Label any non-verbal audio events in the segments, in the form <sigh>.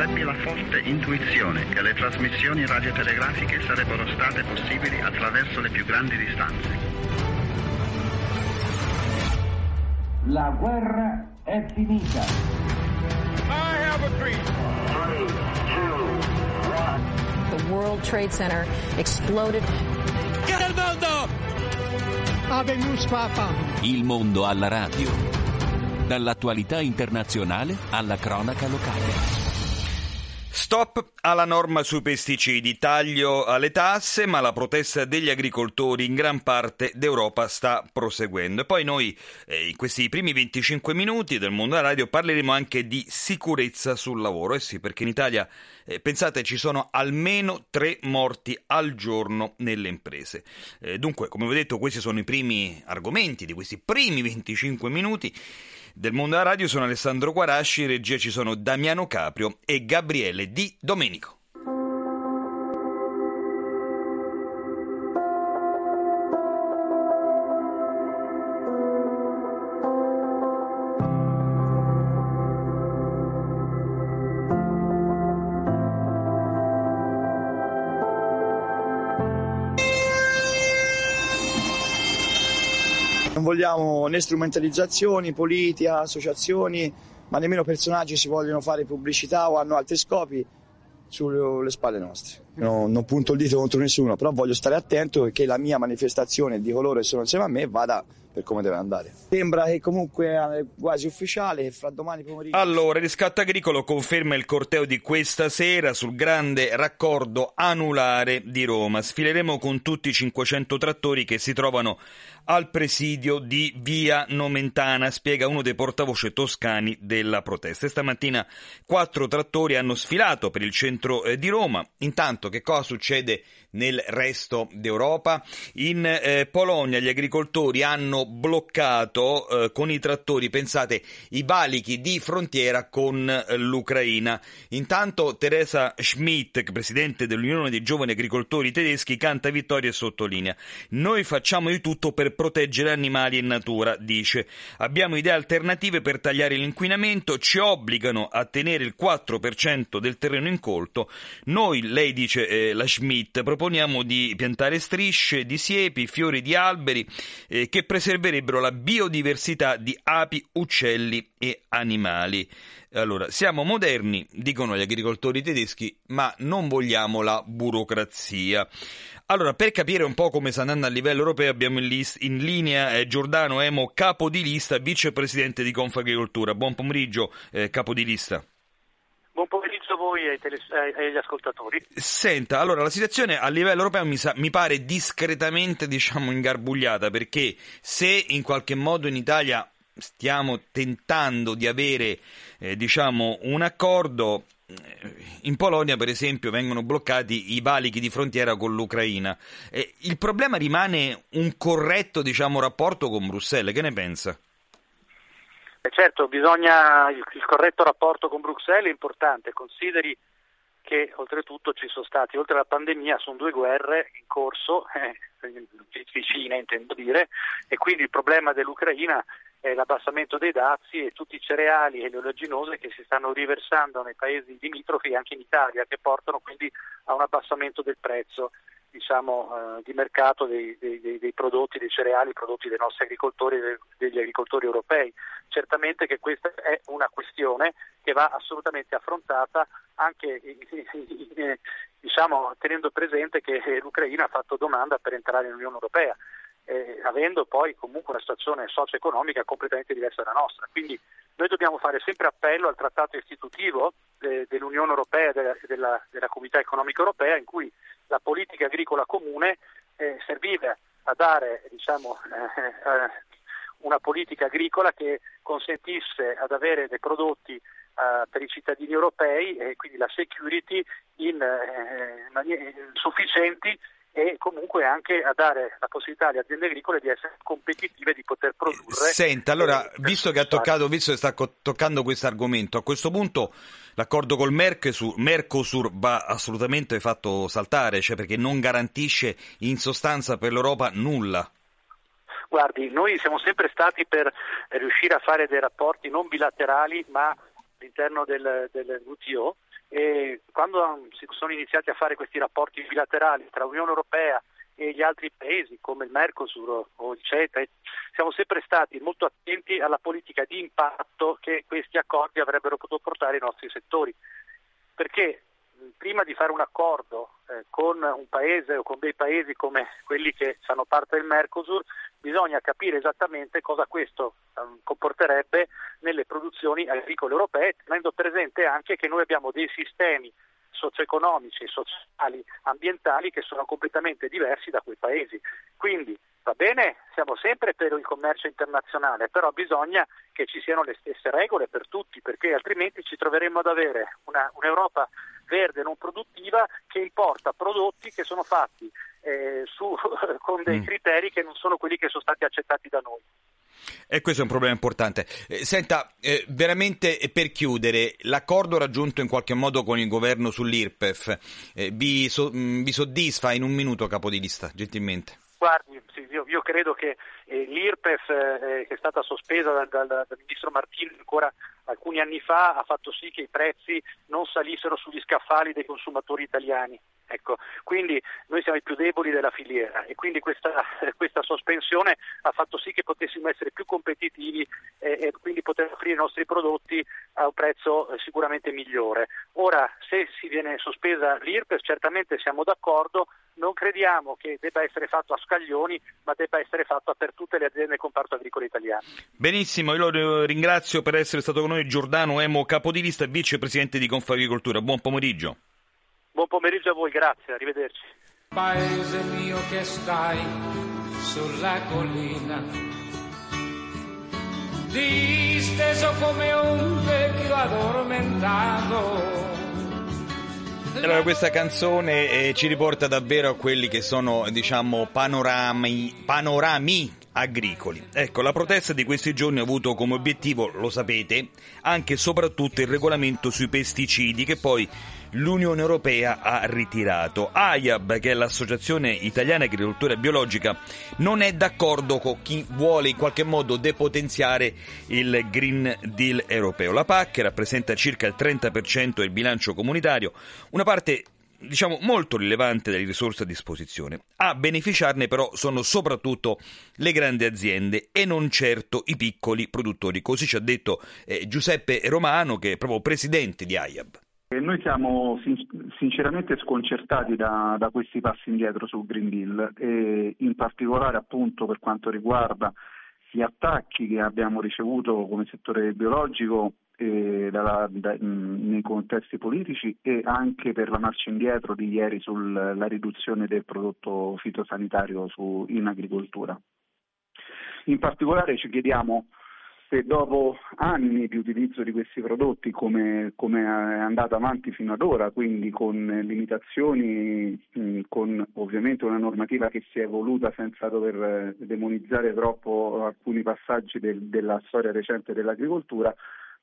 Ebbi la forte intuizione che le trasmissioni radiotelegrafiche sarebbero state possibili attraverso le più grandi distanze. La guerra è finita. I have a dream. Three, two. The World Trade Center exploded. Get el mondo! Habemus Papa. Il mondo alla radio. Dall'attualità internazionale alla cronaca locale. Stop alla norma sui pesticidi, taglio alle tasse, ma la protesta degli agricoltori in gran parte d'Europa sta proseguendo. E poi noi eh, in questi primi 25 minuti del Mondo della Radio parleremo anche di sicurezza sul lavoro. Eh sì, perché in Italia, eh, pensate, ci sono almeno tre morti al giorno nelle imprese. Eh, dunque, come vi ho detto, questi sono i primi argomenti di questi primi 25 minuti del Mondo della Radio sono Alessandro Guarasci, in regia ci sono Damiano Caprio e Gabriele Di Domenico. Vogliamo né strumentalizzazioni, politica, associazioni, ma nemmeno personaggi si vogliono fare pubblicità o hanno altri scopi sulle spalle nostre. No, non punto il dito contro nessuno, però voglio stare attento che la mia manifestazione di coloro che sono insieme a me vada per come deve andare. Sembra che comunque è quasi ufficiale che fra domani pomeriggio... Allora, il riscatto agricolo conferma il corteo di questa sera sul grande raccordo anulare di Roma. Sfileremo con tutti i 500 trattori che si trovano al presidio di Via Nomentana, spiega uno dei portavoce toscani della protesta. Stamattina quattro trattori hanno sfilato per il centro eh, di Roma. Intanto che cosa succede nel resto d'Europa? In eh, Polonia gli agricoltori hanno bloccato eh, con i trattori, pensate, i valichi di frontiera con eh, l'Ucraina. Intanto Teresa Schmidt, presidente dell'Unione dei giovani agricoltori tedeschi, canta vittoria e sottolinea: Noi facciamo di tutto per proteggere animali e natura, dice. Abbiamo idee alternative per tagliare l'inquinamento, ci obbligano a tenere il 4% del terreno incolto. Noi, lei dice eh, la Schmidt, proponiamo di piantare strisce di siepi, fiori di alberi eh, che preserverebbero la biodiversità di api, uccelli e animali. Allora, siamo moderni, dicono gli agricoltori tedeschi, ma non vogliamo la burocrazia. Allora, per capire un po' come sta andando a livello europeo, abbiamo in, list- in linea eh, Giordano Emo, capo di lista, vicepresidente di Confagricoltura. Buon pomeriggio, eh, capo di lista. Buon pomeriggio a voi e agli ascoltatori. Senta, allora la situazione a livello europeo mi, sa- mi pare discretamente, diciamo, ingarbugliata, perché se in qualche modo in Italia stiamo tentando di avere, eh, diciamo, un accordo, in Polonia, per esempio, vengono bloccati i valichi di frontiera con l'Ucraina. Eh, il problema rimane un corretto diciamo, rapporto con Bruxelles. Che ne pensa? Eh certo, bisogna il, il, corretto rapporto con Bruxelles è importante. Consideri che oltretutto ci sono stati, oltre alla pandemia, sono due guerre in corso, eh, vicine intendo dire, e quindi il problema dell'Ucraina è l'abbassamento dei dazi e tutti i cereali e le oleaginose che si stanno riversando nei paesi limitrofi anche in Italia, che portano quindi a un abbassamento del prezzo diciamo, eh, di mercato dei, dei, dei, prodotti, dei cereali prodotti dai nostri agricoltori e degli agricoltori europei. Certamente che questa è una questione che va assolutamente affrontata anche diciamo, tenendo presente che l'Ucraina ha fatto domanda per entrare nell'Unione Europea eh, avendo poi comunque una situazione socio-economica completamente diversa dalla nostra. Quindi noi dobbiamo fare sempre appello al trattato istitutivo eh, dell'Unione Europea e della, della, della, Comunità Economica Europea in cui la politica agricola comune eh, serviva a dare diciamo, eh, eh, una politica agricola che consentisse ad avere dei prodotti uh, per i cittadini europei e quindi la security in, eh, mani- sufficienti e comunque anche a dare la possibilità alle aziende agricole di essere competitive, di poter produrre. Senta, allora, visto che ha toccato, visto che sta toccando questo argomento, a questo punto l'accordo col Mercosur, Mercosur va assolutamente fatto saltare, cioè perché non garantisce in sostanza per l'Europa nulla. Guardi, noi siamo sempre stati per riuscire a fare dei rapporti non bilaterali ma all'interno del, del WTO E quando si sono iniziati a fare questi rapporti bilaterali tra Unione Europea e gli altri paesi come il Mercosur o il CETA, siamo sempre stati molto attenti alla politica di impatto che questi accordi avrebbero potuto portare ai nostri settori, perché prima di fare un accordo eh, con un paese o con dei paesi come quelli che fanno parte del Mercosur, bisogna capire esattamente cosa questo eh, comporterebbe nelle produzioni agricole europee, tenendo presente anche che noi abbiamo dei sistemi socio-economici, sociali, ambientali che sono completamente diversi da quei paesi. Quindi va bene, siamo sempre per il commercio internazionale, però bisogna che ci siano le stesse regole per tutti, perché altrimenti ci troveremmo ad avere una, un'Europa verde non produttiva che importa prodotti che sono fatti eh, su, <laughs> con dei mm. criteri che non sono quelli che sono stati accettati da noi. E questo è un problema importante. Eh, senta, eh, veramente per chiudere, l'accordo raggiunto in qualche modo con il governo sull'IRPEF eh, vi, so, mm, vi, soddisfa in un minuto, capo di lista, gentilmente? Guardi, sì, io, io, credo che eh, l'IRPEF, eh, che è stata sospesa dal, dal, dal ministro Martini ancora alcuni anni fa, ha fatto sì che i prezzi non salissero sugli scaffali dei consumatori italiani. Ecco, quindi noi siamo i più deboli della filiera e quindi questa, <laughs> questa sospensione ha fatto sì che potessimo essere più competitivi e, e quindi poter offrire i nostri prodotti a un prezzo eh, sicuramente migliore. Ora, se si viene sospesa l'IRPES, certamente siamo d'accordo, non crediamo che debba essere fatto a scaglioni, ma debba essere fatto per tutte le aziende del comparto agricolo italiano. Benissimo, io lo ringrazio per essere stato con noi Giordano Emo, capodilista e vicepresidente di Confagricoltura. Buon pomeriggio. Buon pomeriggio a voi, grazie, arrivederci. Paese mio che stai sulla collina, disteso come un vecchio addormentato. Allora, questa canzone eh, ci riporta davvero a quelli che sono, diciamo, panorami, panorami agricoli. Ecco, la protesta di questi giorni ha avuto come obiettivo, lo sapete, anche e soprattutto il regolamento sui pesticidi che poi l'Unione Europea ha ritirato. AIAB, che è l'Associazione Italiana Agricoltura Biologica, non è d'accordo con chi vuole in qualche modo depotenziare il Green Deal europeo. La PAC rappresenta circa il 30% del bilancio comunitario, una parte diciamo molto rilevante delle risorse a disposizione. A beneficiarne però sono soprattutto le grandi aziende e non certo i piccoli produttori, così ci ha detto eh, Giuseppe Romano che è proprio presidente di AIAB. Noi siamo sinceramente sconcertati da, da, questi passi indietro sul Green Deal e in particolare appunto per quanto riguarda gli attacchi che abbiamo ricevuto come settore biologico eh, dalla, da, nei contesti politici e anche per la marcia indietro di ieri sulla riduzione del prodotto fitosanitario su, in agricoltura. In particolare ci chiediamo se dopo anni di utilizzo di questi prodotti come, come, è andato avanti fino ad ora, quindi con limitazioni, con ovviamente una normativa che si è evoluta senza dover eh, demonizzare troppo alcuni passaggi del, della storia recente dell'agricoltura,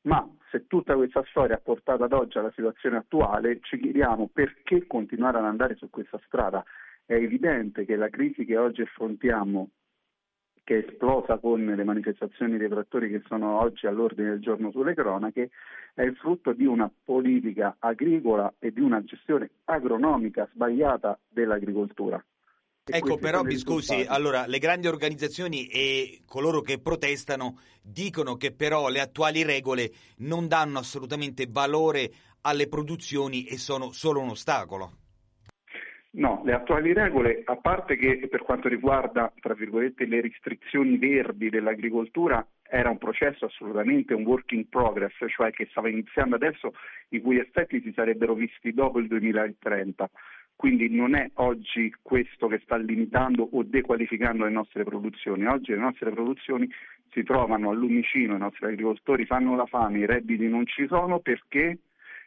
ma se tutta questa storia ha portato ad oggi alla situazione attuale, ci chiediamo perché continuare ad andare su questa strada. È evidente che la crisi che oggi affrontiamo che è esplosa con le manifestazioni dei trattori che sono oggi all'ordine del giorno sulle cronache, è il frutto di una politica agricola e di una gestione agronomica sbagliata dell'agricoltura. Ecco, però mi scusi, allora le grandi organizzazioni e coloro che protestano dicono che però le attuali regole non danno assolutamente valore alle produzioni e sono solo un ostacolo. No, le attuali regole, a parte che per quanto riguarda, tra virgolette, le restrizioni verdi dell'agricoltura, era un processo assolutamente un work in progress, cioè che stava iniziando adesso, i cui effetti si sarebbero visti dopo il 2030. Quindi non è oggi questo che sta limitando o dequalificando le nostre produzioni. Oggi le nostre produzioni si trovano al lumicino, i nostri agricoltori fanno la fame, i redditi non ci sono perché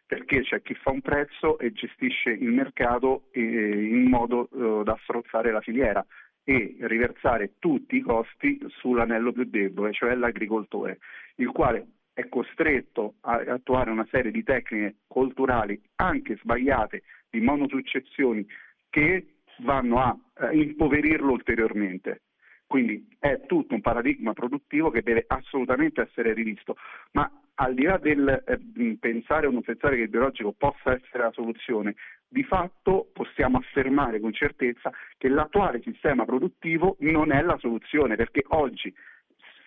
perché c'è chi fa un prezzo e gestisce il mercato eh, in modo eh, da strozzare la filiera e riversare tutti i costi sull'anello più debole, cioè l'agricoltore, il quale è costretto a attuare una serie di tecniche culturali anche sbagliate di monosuccessioni che vanno a eh, impoverirlo ulteriormente. Quindi è tutto un paradigma produttivo che deve assolutamente essere rivisto, ma al di là del eh, pensare o non pensare che il biologico possa essere la soluzione, di fatto possiamo affermare con certezza che l'attuale sistema produttivo non è la soluzione, perché oggi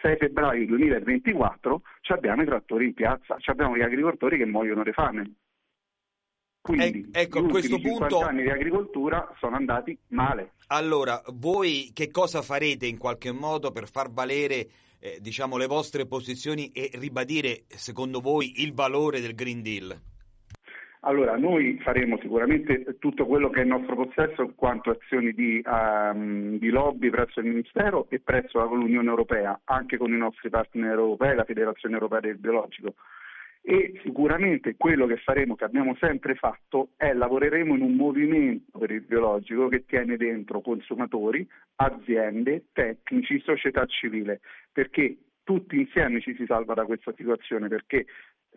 6 febbraio 2024 abbiamo i trattori in piazza, abbiamo gli agricoltori che muoiono di fame. Quindi eh, ecco, gli questo punto anni di agricoltura sono andati male. Allora, voi che cosa farete in qualche modo per far valere eh, diciamo, le vostre posizioni e ribadire, secondo voi, il valore del Green Deal? Allora, noi faremo sicuramente tutto quello che è in nostro possesso in quanto azioni di, um, di, lobby presso il Ministero e presso l'Unione Europea, anche con i nostri partner europei, la Federazione Europea del Biologico. E sicuramente quello che faremo, che abbiamo sempre fatto, è lavoreremo in un movimento per il biologico che tiene dentro consumatori, aziende, tecnici, società civile, perché tutti insieme ci si salva da questa situazione, perché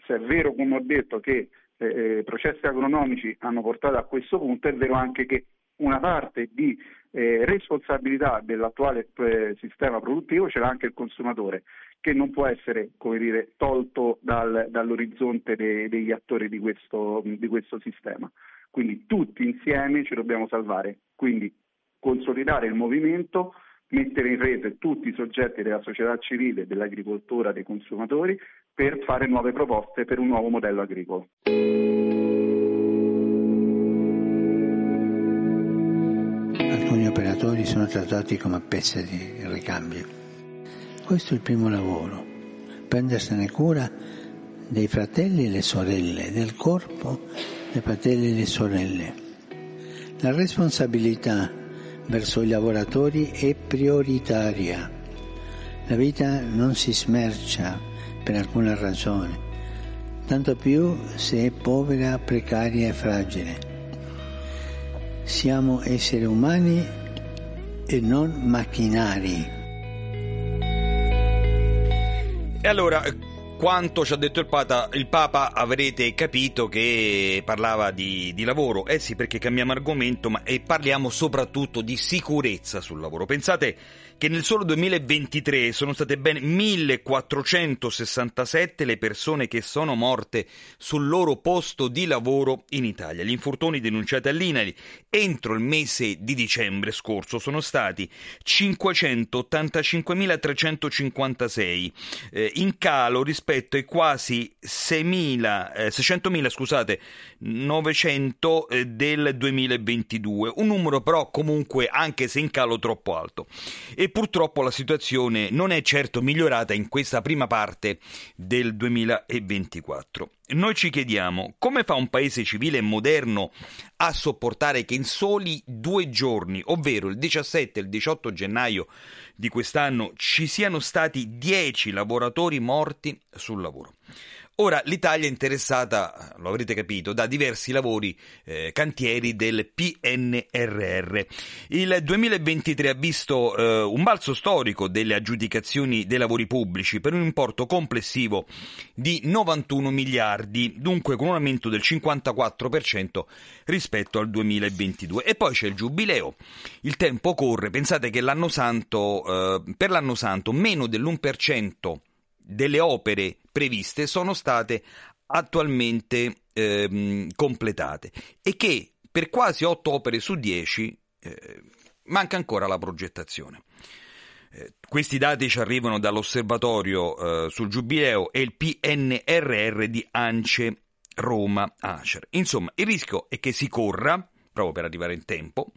se è vero, come ho detto, che eh, processi agronomici hanno portato a questo punto, è vero anche che una parte di eh, responsabilità dell'attuale eh, sistema produttivo ce l'ha anche il consumatore, che non può essere dire, tolto dal, dall'orizzonte de, degli attori di questo, di questo sistema. Quindi tutti insieme ci dobbiamo salvare, quindi consolidare il movimento, mettere in rete tutti i soggetti della società civile, dell'agricoltura, dei consumatori per fare nuove proposte per un nuovo modello agricolo. Alcuni operatori sono trattati come pezzi di ricambio. Questo è il primo lavoro, prendersene cura dei fratelli e le sorelle, del corpo dei fratelli e le sorelle. La responsabilità verso i lavoratori è prioritaria. La vita non si smercia per alcuna ragione, tanto più se è povera, precaria e fragile. Siamo esseri umani e non macchinari. E allora, quanto ci ha detto il Papa, il Papa avrete capito che parlava di, di, lavoro. Eh sì, perché cambiamo argomento, ma e parliamo soprattutto di sicurezza sul lavoro. Pensate che nel solo 2023 sono state ben 1467 le persone che sono morte sul loro posto di lavoro in Italia. Gli infortuni denunciati all'INALI entro il mese di dicembre scorso sono stati 585.356, eh, in calo rispetto ai quasi 6.000, eh, 600.000 scusate, 900 eh, del 2022, un numero però comunque anche se in calo troppo alto. E e purtroppo la situazione non è certo migliorata in questa prima parte del 2024. Noi ci chiediamo come fa un paese civile moderno a sopportare che in soli due giorni, ovvero il 17 e il 18 gennaio di quest'anno, ci siano stati 10 lavoratori morti sul lavoro. Ora l'Italia è interessata, lo avrete capito, da diversi lavori eh, cantieri del PNRR. Il 2023 ha visto eh, un balzo storico delle aggiudicazioni dei lavori pubblici per un importo complessivo di 91 miliardi, dunque con un aumento del 54% rispetto al 2022. E poi c'è il giubileo. Il tempo corre, pensate che l'anno santo, eh, per l'anno santo meno dell'1% delle opere previste sono state attualmente ehm, completate e che per quasi 8 opere su 10 eh, manca ancora la progettazione. Eh, questi dati ci arrivano dall'osservatorio eh, sul Giubileo e il PNRR di Ance Roma Acer. Insomma, il rischio è che si corra, proprio per arrivare in tempo,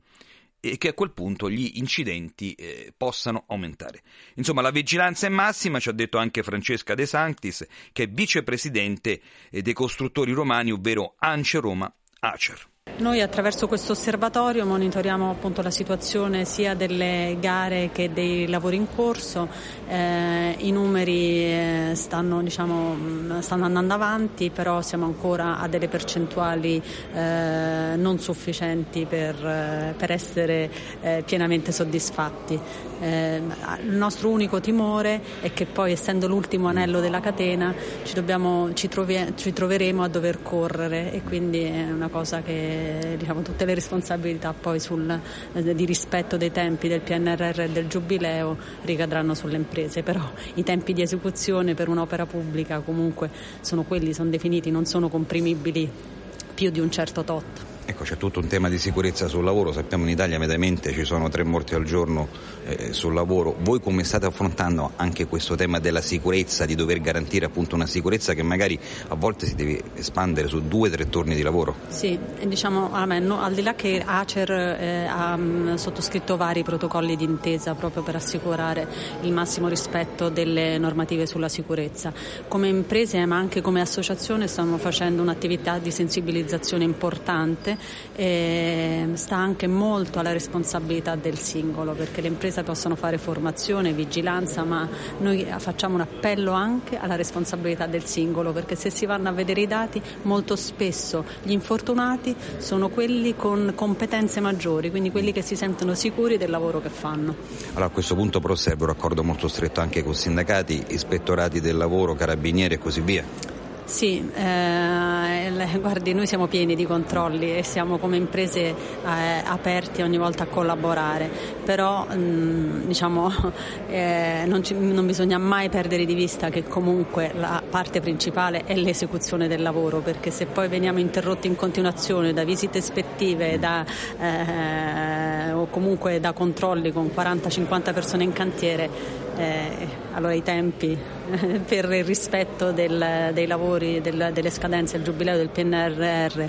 e che a quel punto gli incidenti eh, possano aumentare. Insomma, la vigilanza è massima, ci ha detto anche Francesca De Sanctis, che è vicepresidente eh, dei costruttori romani, ovvero Ance Roma Acer. Noi attraverso questo osservatorio monitoriamo appunto la situazione sia delle gare che dei lavori in corso, eh, i numeri eh, stanno, diciamo, stanno, andando avanti, però siamo ancora a delle percentuali eh, non sufficienti per, eh, per essere eh, pienamente soddisfatti. Eh, il nostro unico timore è che poi essendo l'ultimo anello della catena ci, dobbiamo, ci, trovi, ci troveremo a dover correre e quindi è una cosa che diciamo, tutte le responsabilità poi sul, eh, di rispetto dei tempi del PNRR e del Giubileo ricadranno sulle imprese, però i tempi di esecuzione per un'opera pubblica comunque sono quelli, sono definiti, non sono comprimibili più di un certo tot. Ecco, c'è tutto un tema di sicurezza sul lavoro, sappiamo in Italia mediamente ci sono tre morti al giorno eh, sul lavoro. Voi come state affrontando anche questo tema della sicurezza, di dover garantire appunto una sicurezza che magari a volte si deve espandere su due o tre turni di lavoro? Sì, diciamo no, al di là che Acer eh, ha mm, sottoscritto vari protocolli d'intesa proprio per assicurare il massimo rispetto delle normative sulla sicurezza, come imprese ma anche come associazione stiamo facendo un'attività di sensibilizzazione importante e sta anche molto alla responsabilità del singolo perché le imprese possono fare formazione, vigilanza, ma noi facciamo un appello anche alla responsabilità del singolo perché se si vanno a vedere i dati molto spesso gli infortunati sono quelli con competenze maggiori, quindi quelli che si sentono sicuri del lavoro che fanno. Allora a questo punto però serve un accordo molto stretto anche con sindacati, ispettorati del lavoro, carabinieri e così via. Sì, eh, <laughs> guardi, noi siamo pieni di controlli e siamo come imprese eh, aperti ogni volta a collaborare, però mh, mm, diciamo, <laughs> eh, non, ci, non, bisogna mai perdere di vista che comunque la parte principale è l'esecuzione del lavoro, perché se poi veniamo interrotti in continuazione da visite ispettive da, eh, o comunque da controlli con 40-50 persone in cantiere, eh, allora i tempi <laughs> per il rispetto del, dei lavori, del, delle scadenze del giubileo del PNRR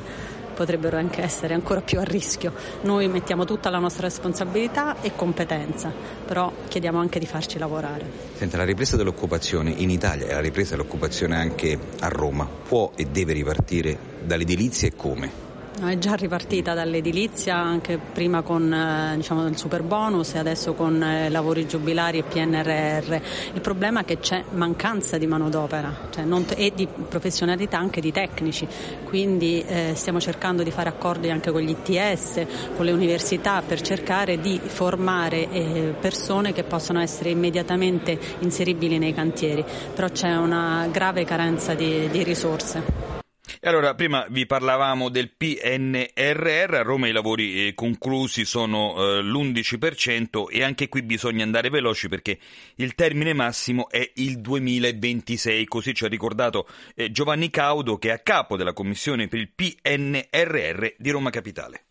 potrebbero anche essere ancora più a rischio. Noi mettiamo tutta la nostra responsabilità e competenza, però chiediamo anche di farci lavorare. Senta, la ripresa dell'occupazione in Italia e la ripresa dell'occupazione anche a Roma può e deve ripartire dall'edilizia e come? È già ripartita dall'edilizia anche prima con eh, diciamo, il super bonus e adesso con eh, lavori giubilari e PNRR. Il problema è che c'è mancanza di manodopera cioè non, e di professionalità anche di tecnici, quindi eh, stiamo cercando di fare accordi anche con gli ITS, con le università per cercare di formare eh, persone che possano essere immediatamente inseribili nei cantieri, però c'è una grave carenza di, di risorse. E allora, prima vi parlavamo del PNRR, a Roma i lavori eh, conclusi sono eh, l'11% e anche qui bisogna andare veloci perché il termine massimo è il 2026, così ci ha ricordato eh, Giovanni Caudo che è a capo della Commissione per il PNRR di Roma Capitale.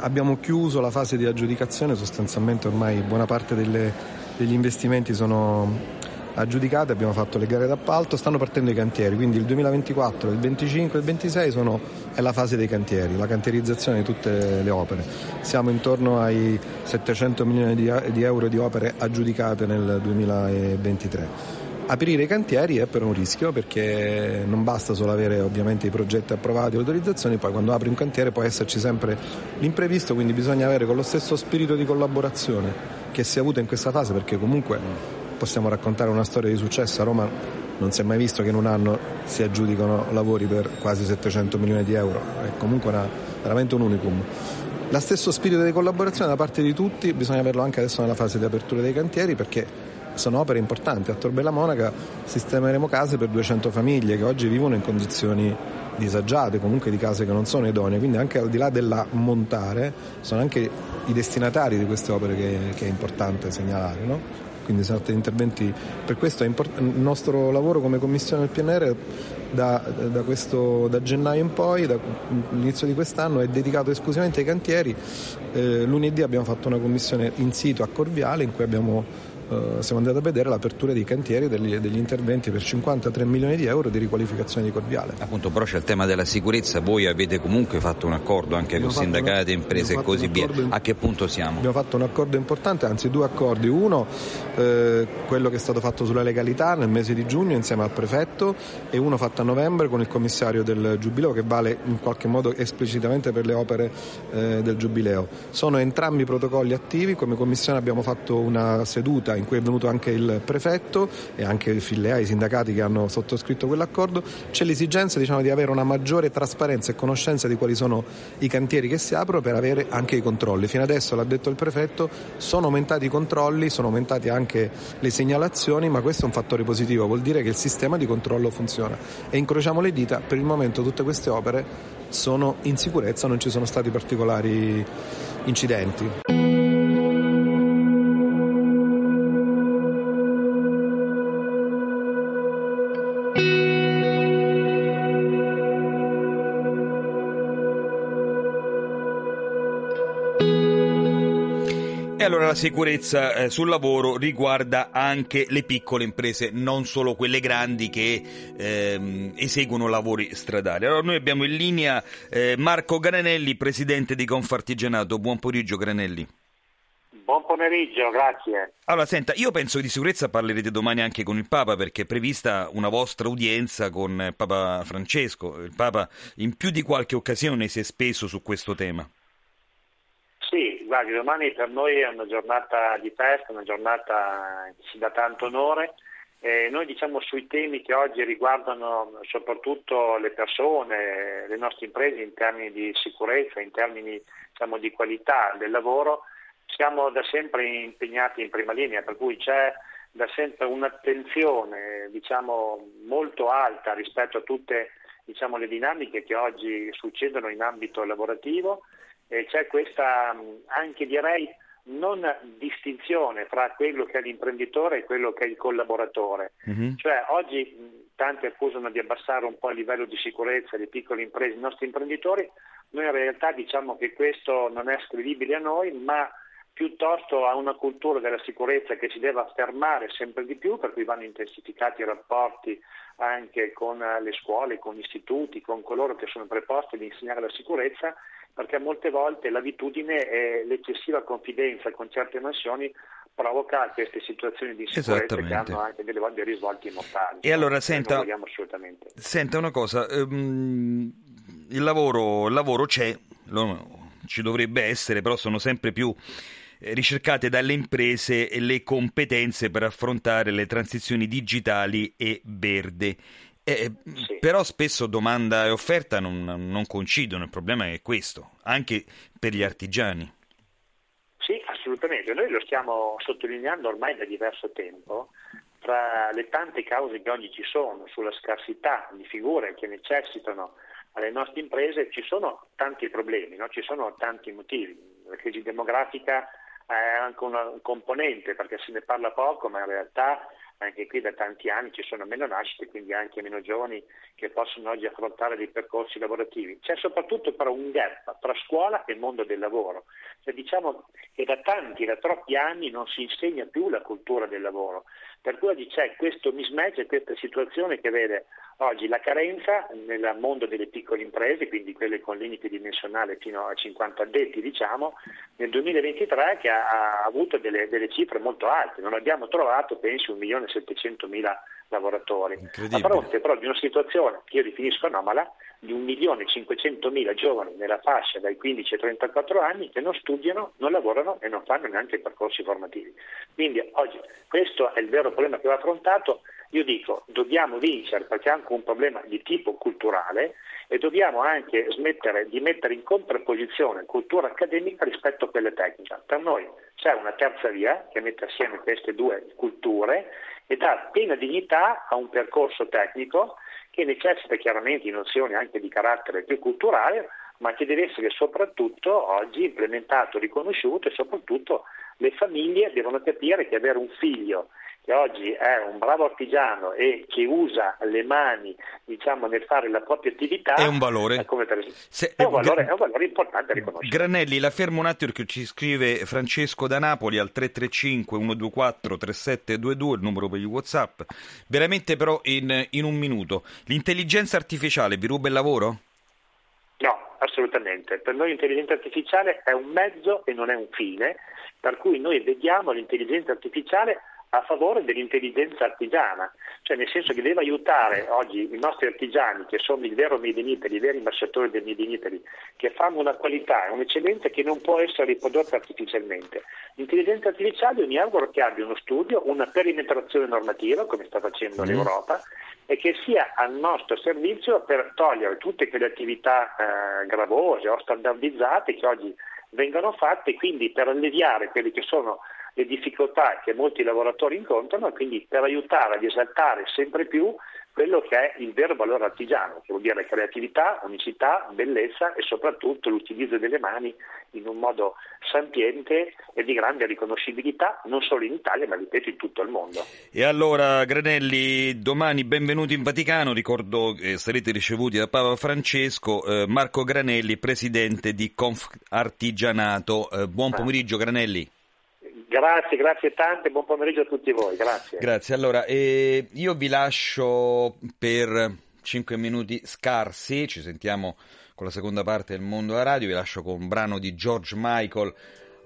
Abbiamo chiuso la fase di aggiudicazione, sostanzialmente ormai buona parte delle, degli investimenti sono aggiudicate, abbiamo fatto le gare d'appalto, stanno partendo i cantieri, quindi il 2024, il 25 e il 26 sono, è la fase dei cantieri, la cantierizzazione di tutte le opere. Siamo intorno ai 700 milioni di, di euro di opere aggiudicate nel 2023. Aprire i cantieri è per un rischio perché non basta solo avere ovviamente i progetti approvati, le autorizzazioni, poi quando apri un cantiere può esserci sempre l'imprevisto, quindi bisogna avere con lo stesso spirito di collaborazione che si è avuto in questa fase perché comunque possiamo raccontare una storia di successo. A Roma non si è mai visto che in un anno si aggiudicano lavori per quasi 700 milioni di euro, è comunque una, veramente un unicum. Lo stesso spirito di collaborazione da parte di tutti bisogna averlo anche adesso nella fase di apertura dei cantieri perché sono opere importanti. A Torbella Monaca sistemeremo case per 200 famiglie che oggi vivono in condizioni disagiate, comunque di case che non sono idonee, quindi anche al di là della montare sono anche i destinatari di queste opere che, che è importante segnalare. No? Quindi sono stati interventi, per questo import- il nostro lavoro come commissione del PNR da, da, questo, da gennaio in poi, dall'inizio di quest'anno, è dedicato esclusivamente ai cantieri. Eh, lunedì abbiamo fatto una commissione in sito a Corviale in cui abbiamo Uh, siamo andati a vedere l'apertura dei cantieri degli, degli, interventi per 53 milioni di euro di riqualificazione di Corviale. Appunto, però c'è il tema della sicurezza, voi avete comunque fatto un accordo anche abbiamo con sindacati, una, imprese e così via. In... A che punto siamo? Abbiamo fatto un accordo importante, anzi due accordi. Uno, eh, quello che è stato fatto sulla legalità nel mese di giugno insieme al prefetto e uno fatto a novembre con il commissario del Giubileo che vale in qualche modo esplicitamente per le opere eh, del Giubileo. Sono entrambi protocolli attivi, come commissione abbiamo fatto una seduta in cui è venuto anche il prefetto e anche il Fillea, i sindacati che hanno sottoscritto quell'accordo, c'è l'esigenza diciamo, di avere una maggiore trasparenza e conoscenza di quali sono i cantieri che si aprono per avere anche i controlli. Fino adesso, l'ha detto il prefetto, sono aumentati i controlli, sono aumentate anche le segnalazioni, ma questo è un fattore positivo, vuol dire che il sistema di controllo funziona. E incrociamo le dita, per il momento tutte queste opere sono in sicurezza, non ci sono stati particolari incidenti. La sicurezza eh, sul lavoro riguarda anche le piccole imprese, non solo quelle grandi che ehm, eseguono lavori stradali. Allora noi abbiamo in linea eh, Marco Granelli, presidente di Confartigianato. Buon pomeriggio Granelli. Buon pomeriggio, grazie. Allora, senta, io penso che di sicurezza parlerete domani anche con il Papa perché è prevista una vostra udienza con Papa Francesco. Il Papa in più di qualche occasione si è speso su questo tema. Guardi, domani per noi è una giornata di festa, una giornata che ci dà tanto onore. E noi diciamo sui temi che oggi riguardano soprattutto le persone, le nostre imprese in termini di sicurezza, in termini diciamo, di qualità del lavoro, siamo da sempre impegnati in prima linea, per cui c'è da sempre un'attenzione diciamo, molto alta rispetto a tutte diciamo, le dinamiche che oggi succedono in ambito lavorativo eh, c'è questa anche direi non distinzione fra quello che è l'imprenditore e quello che è il collaboratore. Mm-hmm. Cioè oggi tanti accusano di abbassare un po' il livello di sicurezza le piccole imprese, i nostri imprenditori, noi in realtà diciamo che questo non è ascrivibile a noi, ma piuttosto a una cultura della sicurezza che si deve affermare sempre di più, per cui vanno intensificati i rapporti anche con le scuole, con gli istituti, con coloro che sono preposti ad insegnare la sicurezza perché molte volte l'abitudine e l'eccessiva confidenza con certe mansioni provoca queste situazioni di sicurezza che hanno anche delle volte risvolti mortali. E allora senta, senta una cosa, um, il, lavoro, il, lavoro, c'è, lo, ci dovrebbe essere, però sono sempre più eh, ricercate dalle imprese le competenze per affrontare le transizioni digitali e verde. Eh, sì. Però spesso domanda e offerta non, non, coincidono, il problema è questo, anche per gli artigiani. Sì, assolutamente, noi lo stiamo sottolineando ormai da diverso tempo, tra le tante cause che oggi ci sono sulla scarsità di figure che necessitano alle nostre imprese, ci sono tanti problemi, no? ci sono tanti motivi. La crisi demografica è anche un componente perché se ne parla poco, ma in realtà anche qui da tanti anni ci sono meno nascite, quindi anche meno giovani che possono oggi affrontare dei percorsi lavorativi. C'è soprattutto però un gap tra scuola e mondo del lavoro. Cioè, diciamo che da tanti, da troppi anni non si insegna più la cultura del lavoro. Per cui oggi c'è questo mismatch e questa situazione che vede oggi la carenza nel mondo delle piccole imprese, quindi quelle con limite dimensionale fino a 50 addetti, diciamo, nel 2023 che ha, ha avuto delle, delle, cifre molto alte. Non abbiamo trovato, penso, 1.700.000 lavoratori. A fronte però di una situazione che io definisco anomala di 1.500.000 giovani nella fascia dai 15 ai 34 anni che non studiano, non lavorano e non fanno neanche percorsi formativi. Quindi oggi questo è il vero problema che va affrontato. Io dico dobbiamo vincere perché è anche un problema di tipo culturale e dobbiamo anche smettere di mettere in contrapposizione cultura accademica rispetto a quella tecnica. Per noi c'è una terza via che mette assieme queste due culture e dà piena dignità a un percorso tecnico che necessita chiaramente di nozioni anche di carattere più culturale, ma che deve essere soprattutto oggi implementato, riconosciuto e soprattutto le famiglie devono capire che avere un figlio che oggi è un bravo artigiano e che usa le mani diciamo, nel fare la propria attività è un valore, per, Se, è, un valore è, un valore importante riconoscere. Granelli, la fermo un attimo che ci scrive Francesco da Napoli al 335 124 3722, il numero per gli Whatsapp. Veramente però in, in un minuto. L'intelligenza artificiale vi ruba il lavoro? No, assolutamente. Per noi l'intelligenza artificiale è un mezzo e non è un fine, per cui noi vediamo l'intelligenza artificiale a favore dell'intelligenza artigiana, cioè nel senso che deve aiutare oggi i nostri artigiani che sono il vero Made in Italy, i veri ambasciatori del Made in Italy, che fanno una qualità e un'eccellenza che non può essere riprodotta artificialmente. L'intelligenza artificiale mi auguro che abbia uno studio, una perimetrazione normativa, come sta facendo mm. l'Europa, e che sia al nostro servizio per togliere tutte quelle attività eh, gravose o standardizzate che oggi vengono fatte, quindi per alleviare quelle che sono le difficoltà che molti lavoratori incontrano e quindi per aiutare ad esaltare sempre più quello che è il vero valore artigiano, che vuol dire creatività, unicità, bellezza e soprattutto l'utilizzo delle mani in un modo sampiente e di grande riconoscibilità, non solo in Italia, ma ripeto in tutto il mondo. E allora, Granelli, domani benvenuti in Vaticano, ricordo che sarete ricevuti da Papa Francesco, eh, Marco Granelli, presidente di Conf Artigianato. Eh, buon pomeriggio, Granelli. Grazie, grazie tante, buon pomeriggio a tutti voi, grazie. Grazie, allora eh, io vi lascio per 5 minuti scarsi, ci sentiamo con la seconda parte del mondo della radio, vi lascio con un brano di George Michael,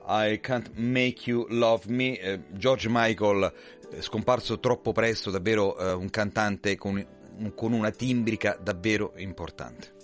I Can't Make You Love Me, eh, George Michael eh, scomparso troppo presto, davvero eh, un cantante con, con una timbrica davvero importante.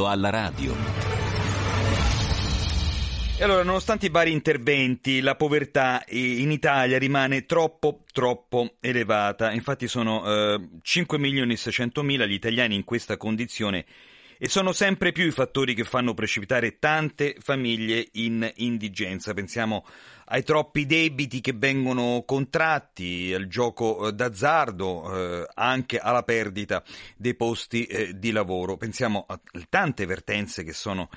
Mondo alla radio. E allora, nonostante i vari interventi, la povertà in Italia rimane troppo, troppo elevata. Infatti sono eh, 5 milioni e 600 mila gli italiani in questa condizione e sono sempre più i fattori che fanno precipitare tante famiglie in indigenza. Pensiamo ai troppi debiti che vengono contratti, al gioco eh, d'azzardo, eh, anche alla perdita dei posti eh, di lavoro. Pensiamo a tante vertenze che sono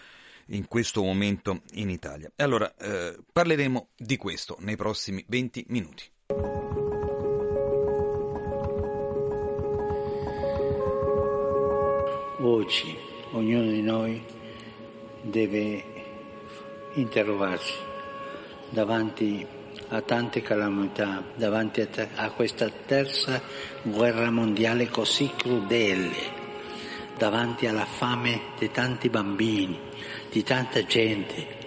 in questo momento in Italia. E allora eh, parleremo di questo nei prossimi 20 minuti. Oggi ognuno di noi deve interrogarsi davanti a tante calamità, davanti a, te- a questa terza guerra mondiale così crudele, davanti alla fame di tanti bambini, di tanta gente,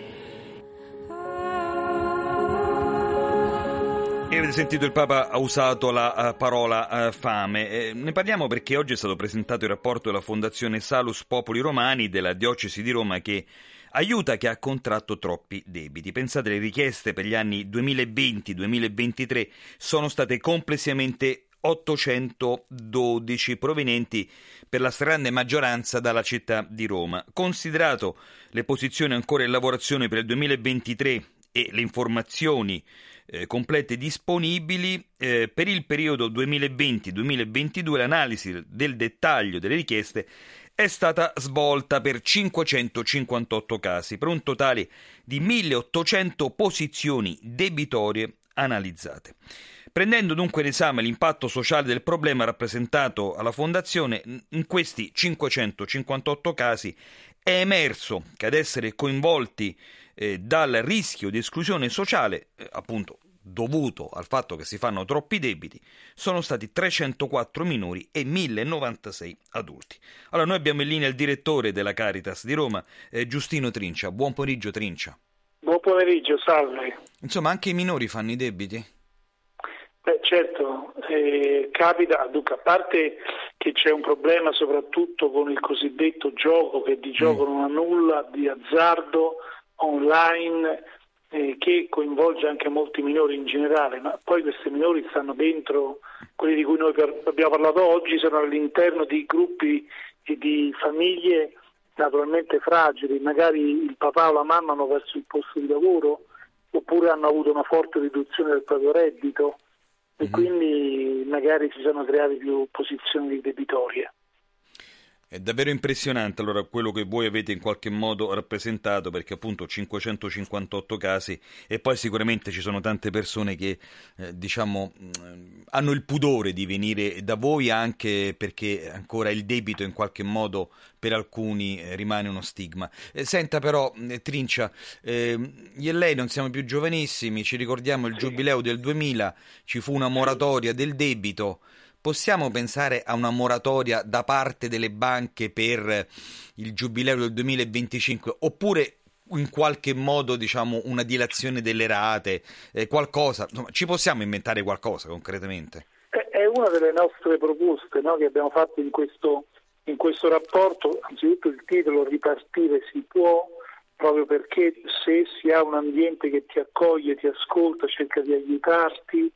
E avete sentito il Papa ha usato la uh, parola uh, fame. Eh, ne parliamo perché oggi è stato presentato il rapporto della Fondazione Salus Popoli Romani della Diocesi di Roma che aiuta chi ha contratto troppi debiti. Pensate, le richieste per gli anni 2020-2023 sono state complessivamente 812 provenienti per la stragrande maggioranza dalla città di Roma. Considerato le posizioni ancora in lavorazione per il 2023 e le informazioni eh, complete disponibili eh, per il periodo 2020-2022 l'analisi del dettaglio delle richieste è stata svolta per 558 casi, per un totale di 1800 posizioni debitorie analizzate. Prendendo dunque in esame l'impatto sociale del problema rappresentato alla Fondazione, in questi 558 casi è emerso che ad essere coinvolti eh, dal rischio di esclusione sociale, eh, appunto dovuto al fatto che si fanno troppi debiti, sono stati 304 minori e 1096 adulti. Allora noi abbiamo in linea il direttore della Caritas di Roma, eh, Giustino Trincia. Buon pomeriggio Trincia. Buon pomeriggio, salve. Insomma, anche i minori fanno i debiti? Beh, certo, eh, capita, dunque, a parte che c'è un problema soprattutto con il cosiddetto gioco, che di gioco mm. non ha nulla, di azzardo, online eh, che coinvolge anche molti minori in generale, ma poi questi minori stanno dentro, quelli di cui noi per, abbiamo parlato oggi, sono all'interno di gruppi e di famiglie naturalmente fragili, magari il papà o la mamma hanno perso il posto di lavoro oppure hanno avuto una forte riduzione del proprio reddito e mm-hmm. quindi magari si sono create più posizioni debitorie. È davvero impressionante allora quello che voi avete in qualche modo rappresentato perché appunto 558 casi e poi sicuramente ci sono tante persone che eh, diciamo mm, hanno il pudore di venire da voi anche perché ancora il debito in qualche modo per alcuni eh, rimane uno stigma. Eh, senta però eh, Trincia, ehm, io e lei non siamo più giovanissimi, ci ricordiamo il giubileo del 2000, ci fu una moratoria del debito possiamo pensare a una moratoria da parte delle banche per il giubileo del 2025 oppure in qualche modo diciamo una dilazione delle rate, eh, qualcosa, insomma, ci possiamo inventare qualcosa concretamente? È una delle nostre proposte no, che abbiamo fatto in questo, in questo rapporto, anzitutto il titolo Ripartire si può, proprio perché se si ha un ambiente che ti accoglie, ti ascolta, cerca di aiutarti,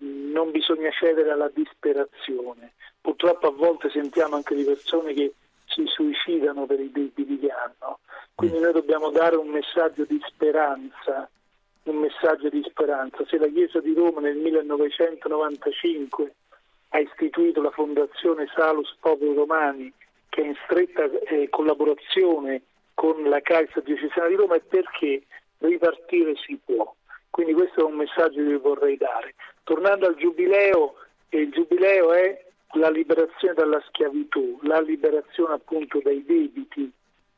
non bisogna cedere alla disperazione. Purtroppo a volte sentiamo anche di persone che si suicidano per i debiti che hanno, quindi noi dobbiamo dare un messaggio di speranza, un messaggio di speranza. Se la Chiesa di Roma nel 1995 ha istituito la Fondazione Salus Popolo Romani, che è in stretta eh, collaborazione con la Caritas Diocesana di Roma, è perché ripartire si può. Quindi questo è un messaggio che vorrei dare. Tornando al giubileo, il giubileo è la liberazione dalla schiavitù, la liberazione appunto dai debiti,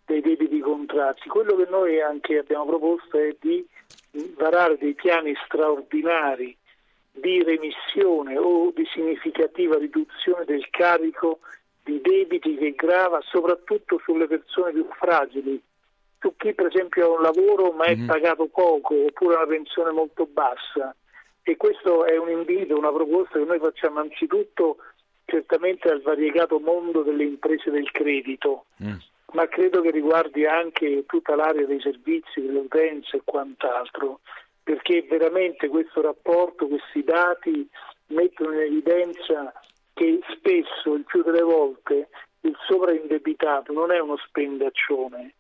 dei debiti contratti. Quello che noi anche abbiamo proposto è di varare dei piani straordinari di remissione o di significativa riduzione del carico di debiti che grava soprattutto sulle persone più fragili, su chi per esempio ha un lavoro ma è mm-hmm. pagato poco oppure ha una pensione molto bassa. E questo è un invito, una proposta che noi facciamo anzitutto certamente al variegato mondo delle imprese del credito, mm. ma credo che riguardi anche tutta l'area dei servizi, delle utenze e quant'altro, perché veramente questo rapporto, questi dati mettono in evidenza che spesso, il più delle volte, il sovraindebitato non è uno spendaccione,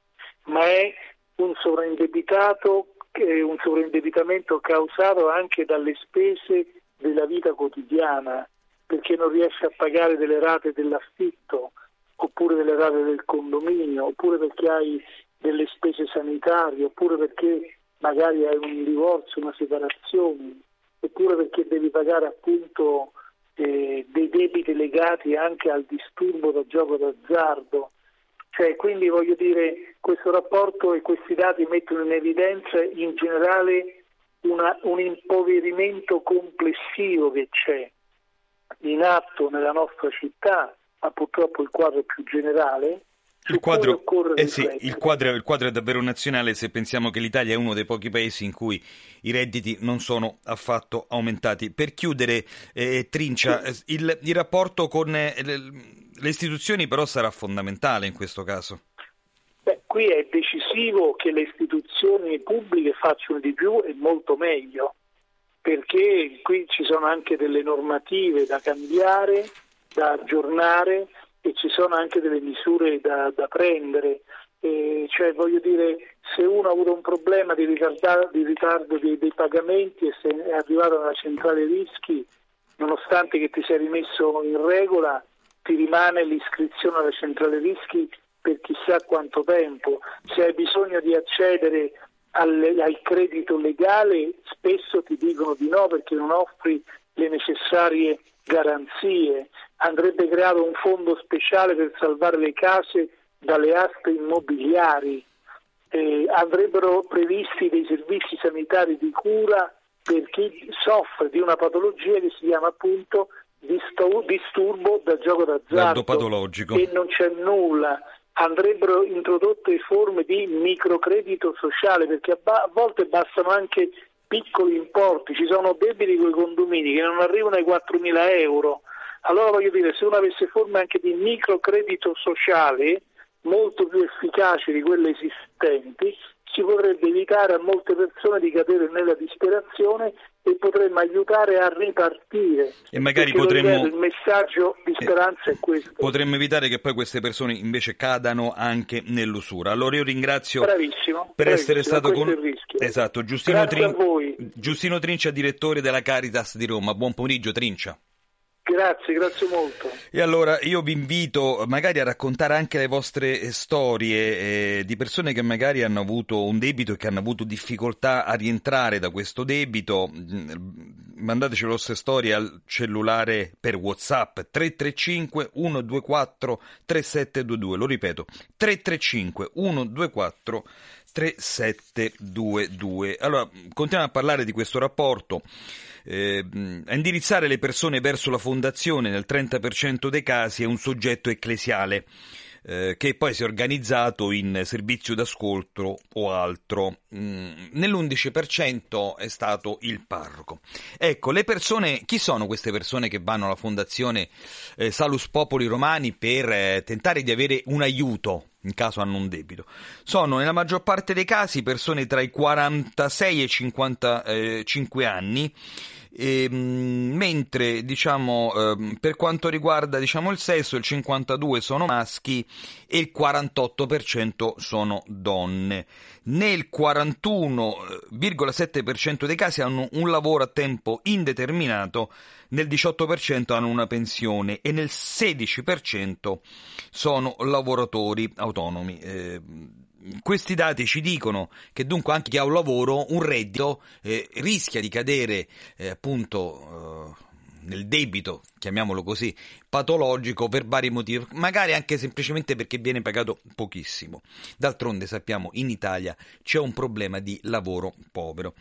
ma è un sovraindebitato, un sovraindebitamento causato anche dalle spese della vita quotidiana, perché non riesce a pagare delle rate dell'affitto, oppure delle rate del condominio, oppure perché hai delle spese sanitarie, oppure perché magari hai un divorzio, una separazione, oppure perché devi pagare appunto eh, dei debiti legati anche al disturbo da gioco d'azzardo. Cioè, quindi voglio dire, questo rapporto e questi dati mettono in evidenza in generale una, un impoverimento complessivo che c'è in atto nella nostra città, ma purtroppo il quadro è più generale, il quadro, eh sì, il, quadro, il quadro, è davvero nazionale se pensiamo che l'Italia è uno dei pochi paesi in cui i redditi non sono affatto aumentati. Per chiudere, eh, Trincia, il, il, rapporto con eh, le istituzioni però sarà fondamentale in questo caso. Beh, qui è decisivo che le istituzioni pubbliche facciano di più e molto meglio, perché qui ci sono anche delle normative da cambiare, da aggiornare e ci sono anche delle misure da, da prendere. Eh, cioè, voglio dire, se uno ha avuto un problema di, di ritardo dei, dei, pagamenti e se è arrivato alla centrale rischi, nonostante che ti sia rimesso in regola, ti rimane l'iscrizione alla centrale rischi per chissà quanto tempo. Se hai bisogno di accedere al, al credito legale, spesso ti dicono di no perché non offri le necessarie garanzie andrebbe creato un fondo speciale per salvare le case dalle aste immobiliari, eh, andrebbero previsti dei servizi sanitari di cura per chi soffre di una patologia che si chiama appunto disturbo da gioco d'azzardo patologico. e non c'è nulla. Andrebbero introdotte forme di microcredito sociale perché a, volte bastano anche piccoli importi, ci sono debiti con i condomini che non arrivano ai 4.000 euro. Allora voglio dire, se uno avesse forme anche di microcredito sociale molto più efficaci di quelle esistenti, si potrebbe evitare a molte persone di cadere nella disperazione e potremmo aiutare a ripartire. E magari potremmo... Il messaggio di eh, speranza è questo. Potremmo evitare che poi queste persone invece cadano anche nell'usura. Allora io ringrazio bravissimo, per bravissimo, essere stato con... Esatto, Giustino, Trin... Giustino Trincia, direttore della Caritas di Roma. Buon pomeriggio Trincia. Grazie, grazie molto. E allora io vi invito magari a raccontare anche le vostre eh, storie eh, di persone che magari hanno avuto un debito e che hanno avuto difficoltà a rientrare da questo debito. Mm, mandateci le vostre storie al cellulare per WhatsApp 335 124 3722. Lo ripeto, 335 124 3722. Allora, continuiamo a parlare di questo rapporto eh, a indirizzare le persone verso la fondazione nel 30% dei casi è un soggetto ecclesiale. Eh, che poi si è organizzato in servizio d'ascolto o altro. Mm, nell'11% è stato il parroco. Ecco, le persone, chi sono queste persone che vanno alla fondazione eh, Salus Popoli Romani per eh, tentare di avere un aiuto in caso hanno un debito? Sono nella maggior parte dei casi persone tra i 46 e i 55 anni e, ehm, mentre diciamo, eh, per quanto riguarda diciamo, il sesso il 52% sono maschi e il 48% sono donne. Nel 41,7% dei casi hanno un lavoro a tempo indeterminato, nel 18% hanno una pensione e nel 16% sono lavoratori autonomi. Eh, questi dati ci dicono che dunque anche chi ha un lavoro, un reddito, eh, rischia di cadere eh, appunto eh, nel debito, chiamiamolo così, patologico per vari motivi, magari anche semplicemente perché viene pagato pochissimo. D'altronde sappiamo in Italia c'è un problema di lavoro povero.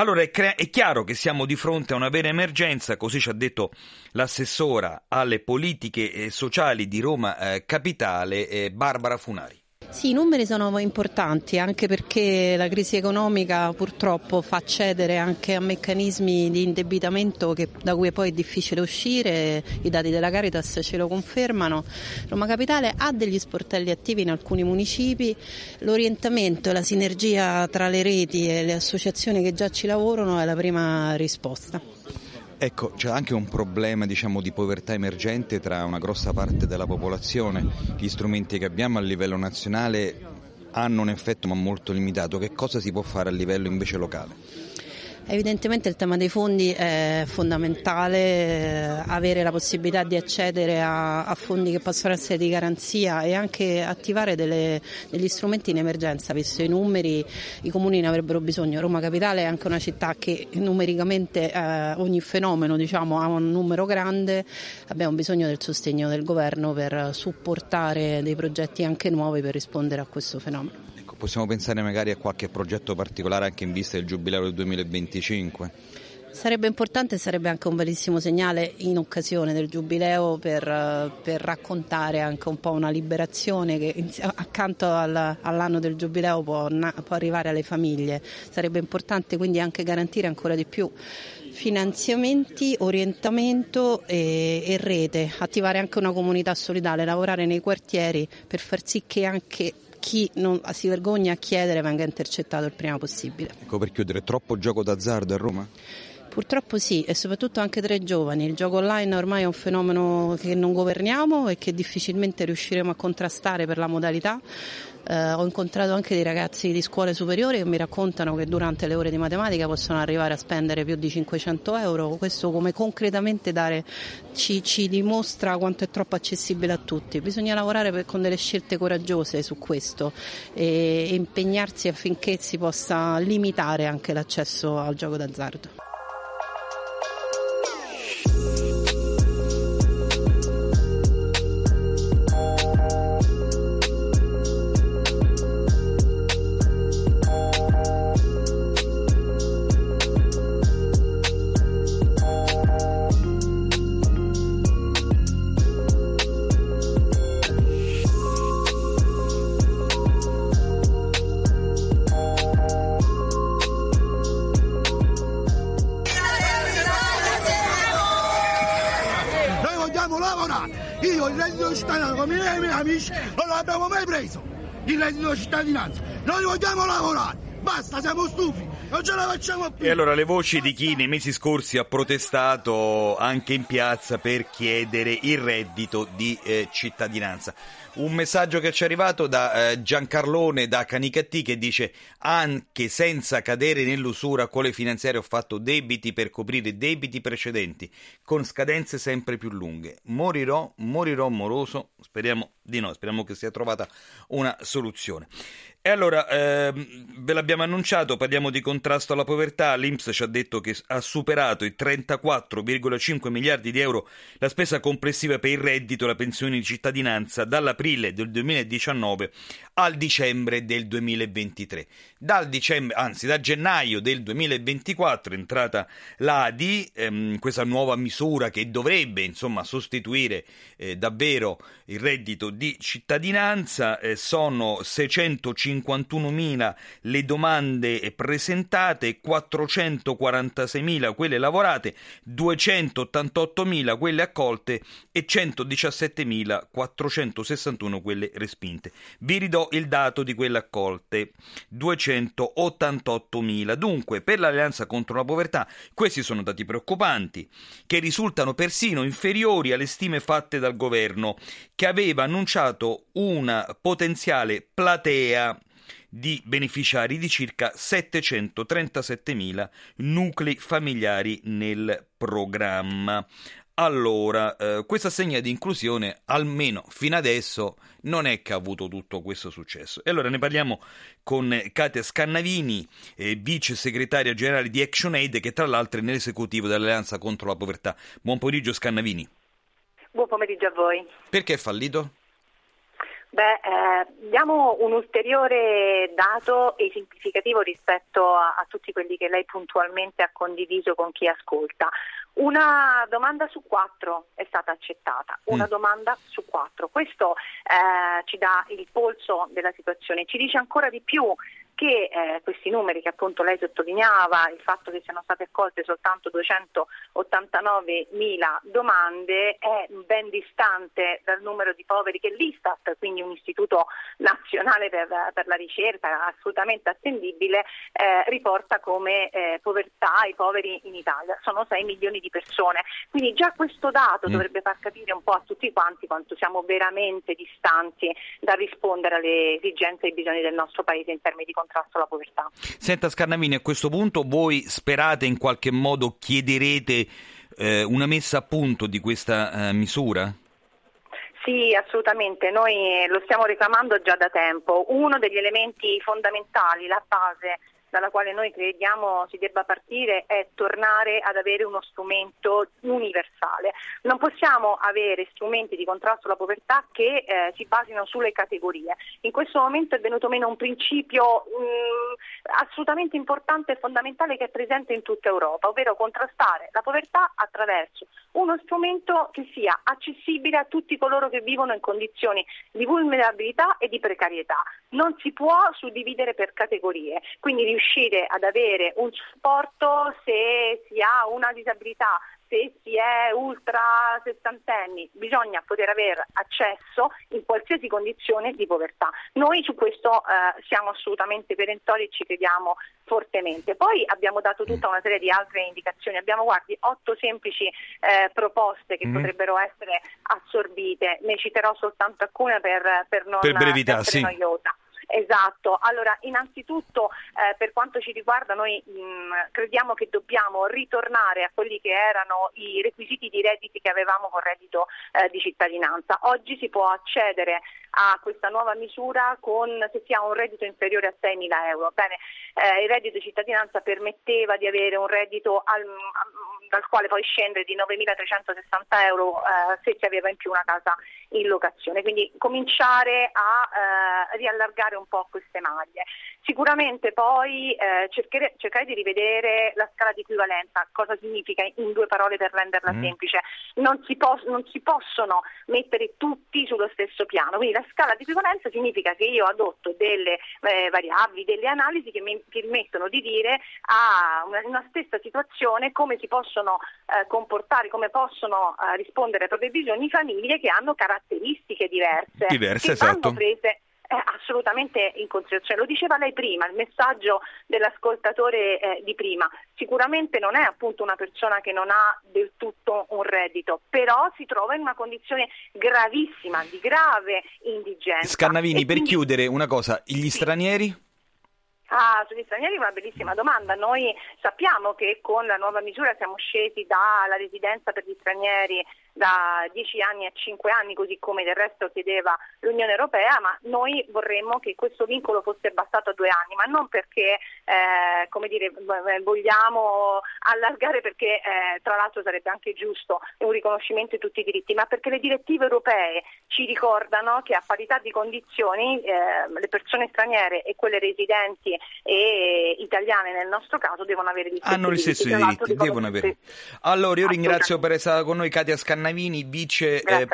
Allora è, cre- è, chiaro che siamo di fronte a una vera emergenza, così ci ha detto l'assessora alle politiche eh, sociali di Roma eh, Capitale, eh, Barbara Funari. Sì, i numeri sono importanti anche perché la crisi economica purtroppo fa accedere anche a meccanismi di indebitamento che, da cui poi è difficile uscire, i dati della Caritas ce lo confermano. Roma Capitale ha degli sportelli attivi in alcuni municipi, l'orientamento e la sinergia tra le reti e le associazioni che già ci lavorano è la prima risposta. Ecco, c'è anche un problema diciamo, di povertà emergente tra una grossa parte della popolazione. Gli strumenti che abbiamo a livello nazionale hanno un effetto ma molto limitato. Che cosa si può fare a livello invece locale? Evidentemente il tema dei fondi è fondamentale, eh, avere la possibilità di accedere a, a, fondi che possono essere di garanzia e anche attivare delle, degli strumenti in emergenza, visto i numeri i comuni ne avrebbero bisogno. Roma Capitale è anche una città che numericamente eh, ogni fenomeno diciamo, ha un numero grande, abbiamo bisogno del sostegno del governo per supportare dei progetti anche nuovi per rispondere a questo fenomeno possiamo pensare magari a qualche progetto particolare anche in vista del Giubileo del 2025? Sarebbe importante e sarebbe anche un bellissimo segnale in occasione del Giubileo per, per raccontare anche un po' una liberazione che accanto al, all'anno del Giubileo può, può arrivare alle famiglie. Sarebbe importante quindi anche garantire ancora di più finanziamenti, orientamento e, e, rete, attivare anche una comunità solidale, lavorare nei quartieri per far sì che anche chi non si vergogna a chiedere venga intercettato il prima possibile. Ecco per chiudere, troppo gioco d'azzardo a Roma? Purtroppo sì, e soprattutto anche tra i giovani. Il gioco online ormai è un fenomeno che non governiamo e che difficilmente riusciremo a contrastare per la modalità. Eh, ho incontrato anche dei ragazzi di scuole superiori che mi raccontano che durante le ore di matematica possono arrivare a spendere più di 500 euro. Questo come concretamente dare, ci, ci, dimostra quanto è troppo accessibile a tutti. Bisogna lavorare per, con delle scelte coraggiose su questo e, e impegnarsi affinché si possa limitare anche l'accesso al gioco d'azzardo. Cittadinanza. Noi vogliamo lavorare, basta, siamo stufi, non ce la facciamo più. E allora le voci di chi nei mesi scorsi ha protestato anche in piazza per chiedere il reddito di eh, cittadinanza. Un messaggio che ci è arrivato da eh, Giancarlone da Canicattì che dice anche senza cadere nell'usura con le finanziarie ho fatto debiti per coprire debiti precedenti con scadenze sempre più lunghe. Morirò, morirò moroso, speriamo di no, speriamo che sia trovata una soluzione. E allora, ehm, ve l'abbiamo annunciato, parliamo di contrasto alla povertà, l'Inps ci ha detto che ha superato i 34,5 miliardi di euro la spesa complessiva per il reddito e la pensione di cittadinanza dall'aprile del 2019 al dicembre del 2023. Dal dicembre, anzi da gennaio del 2024 è entrata l'ADI, ehm, questa nuova misura che dovrebbe insomma sostituire eh, davvero il reddito di cittadinanza, eh, sono 651.000 le domande presentate, 446.000 quelle lavorate, 288.000 quelle accolte e 117.461 quelle respinte. Vi ridò il dato di quelle accolte, 288.000. Dunque, per l'Alleanza contro la povertà, questi sono dati preoccupanti, che risultano persino inferiori alle stime fatte dal governo, che aveva annunciato una potenziale platea di beneficiari di circa 737.000 nuclei familiari nel programma. Allora, eh, questa segna di inclusione, almeno fino adesso, non è che ha avuto tutto questo successo. E allora ne parliamo con Katia Scannavini, eh, vice segretaria generale di ActionAid, che tra l'altro è nell'esecutivo dell'Alleanza contro la povertà. Buon pomeriggio Scannavini. Buon pomeriggio a voi. Perché è fallito? Beh, eh, diamo un ulteriore dato esemplificativo rispetto a, a, tutti quelli che lei puntualmente ha condiviso con chi ascolta. Una domanda su quattro è stata accettata, una mm. domanda su quattro. Questo eh, ci dà il polso della situazione, ci dice ancora di più che eh, questi numeri che appunto lei sottolineava, il fatto che siano state accolte soltanto 289 mila domande è ben distante dal numero di poveri che l'Istat, quindi un istituto nazionale per, per la ricerca assolutamente attendibile, eh, riporta come eh, povertà i poveri in Italia. Sono 6 milioni di persone. Quindi già questo dato mm. dovrebbe far capire un po' a tutti quanti quanto siamo veramente distanti da rispondere alle esigenze e ai bisogni del nostro Paese in termini di contrasto contrasto alla povertà. Senta Scarnavini, a questo punto voi sperate in qualche modo, chiederete eh, una messa a punto di questa eh, misura? Sì, assolutamente, noi lo stiamo reclamando già da tempo. Uno degli elementi fondamentali, la base dalla quale noi crediamo si debba partire è tornare ad avere uno strumento universale. Non possiamo avere strumenti di contrasto alla povertà che eh, si basino sulle categorie. In questo momento è venuto meno un principio mh, mm, assolutamente importante e fondamentale che è presente in tutta Europa, ovvero contrastare la povertà attraverso uno strumento che sia accessibile a tutti coloro che vivono in condizioni di vulnerabilità e di precarietà. Non si può suddividere per categorie, quindi riuscire ad avere un supporto se si ha una disabilità, se si è ultra sessantenni, bisogna poter avere accesso in qualsiasi condizione di povertà. Noi su questo eh, siamo assolutamente perentori e ci crediamo fortemente. Poi abbiamo dato tutta una serie di altre indicazioni, abbiamo guardi, otto semplici eh, proposte che mm. potrebbero essere assorbite, ne citerò soltanto alcune per, per non per brevità, sì. noiosa. Esatto, allora innanzitutto eh, per quanto ci riguarda noi mh, mm, crediamo che dobbiamo ritornare a quelli che erano i requisiti di redditi che avevamo con reddito eh, di cittadinanza. Oggi si può accedere a questa nuova misura con, se si ha un reddito inferiore a 6 mila euro. Bene, eh, il reddito di cittadinanza permetteva di avere un reddito al, dal quale poi scende di 9.360 euro eh, se si aveva in più una casa in locazione. Quindi cominciare a eh, riallargare un po' queste maglie. Sicuramente poi eh, cercare, cercare, di rivedere la scala di equivalenza, cosa significa in due parole per renderla mm. semplice. Non si, pos- non si, possono mettere tutti sullo stesso piano, quindi la scala di equivalenza significa che io adotto delle eh, variabili, delle analisi che mi permettono di dire a una, una stessa situazione come si possono eh, comportare, come possono eh, rispondere ai propri bisogni famiglie che hanno caratteristiche diverse, diverse che esatto. vanno prese assolutamente in considerazione. Lo diceva lei prima, il messaggio dell'ascoltatore eh, di prima. Sicuramente non è appunto una persona che non ha del tutto un reddito, però si trova in una condizione gravissima, di grave indigenza. Scannavini, per quindi... chiudere una cosa, gli sì. stranieri? Ah, sugli stranieri una bellissima domanda. Noi sappiamo che con la nuova misura siamo scesi dalla residenza per gli stranieri da 10 anni a 5 anni, così come del resto chiedeva l'Unione Europea, ma noi vorremmo che questo vincolo fosse bastato a due anni, ma non perché eh, come dire, vogliamo allargare perché eh, tra l'altro sarebbe anche giusto un riconoscimento di tutti i diritti, ma perché le direttive europee ci ricordano che a parità di condizioni eh, le persone straniere e quelle residenti e italiane nel nostro caso devono avere gli stessi Hanno gli stessi diritti, diritti devono avere. Allora io ringrazio per essere stata con noi Katia Scannavini Cannavini, vice, eh,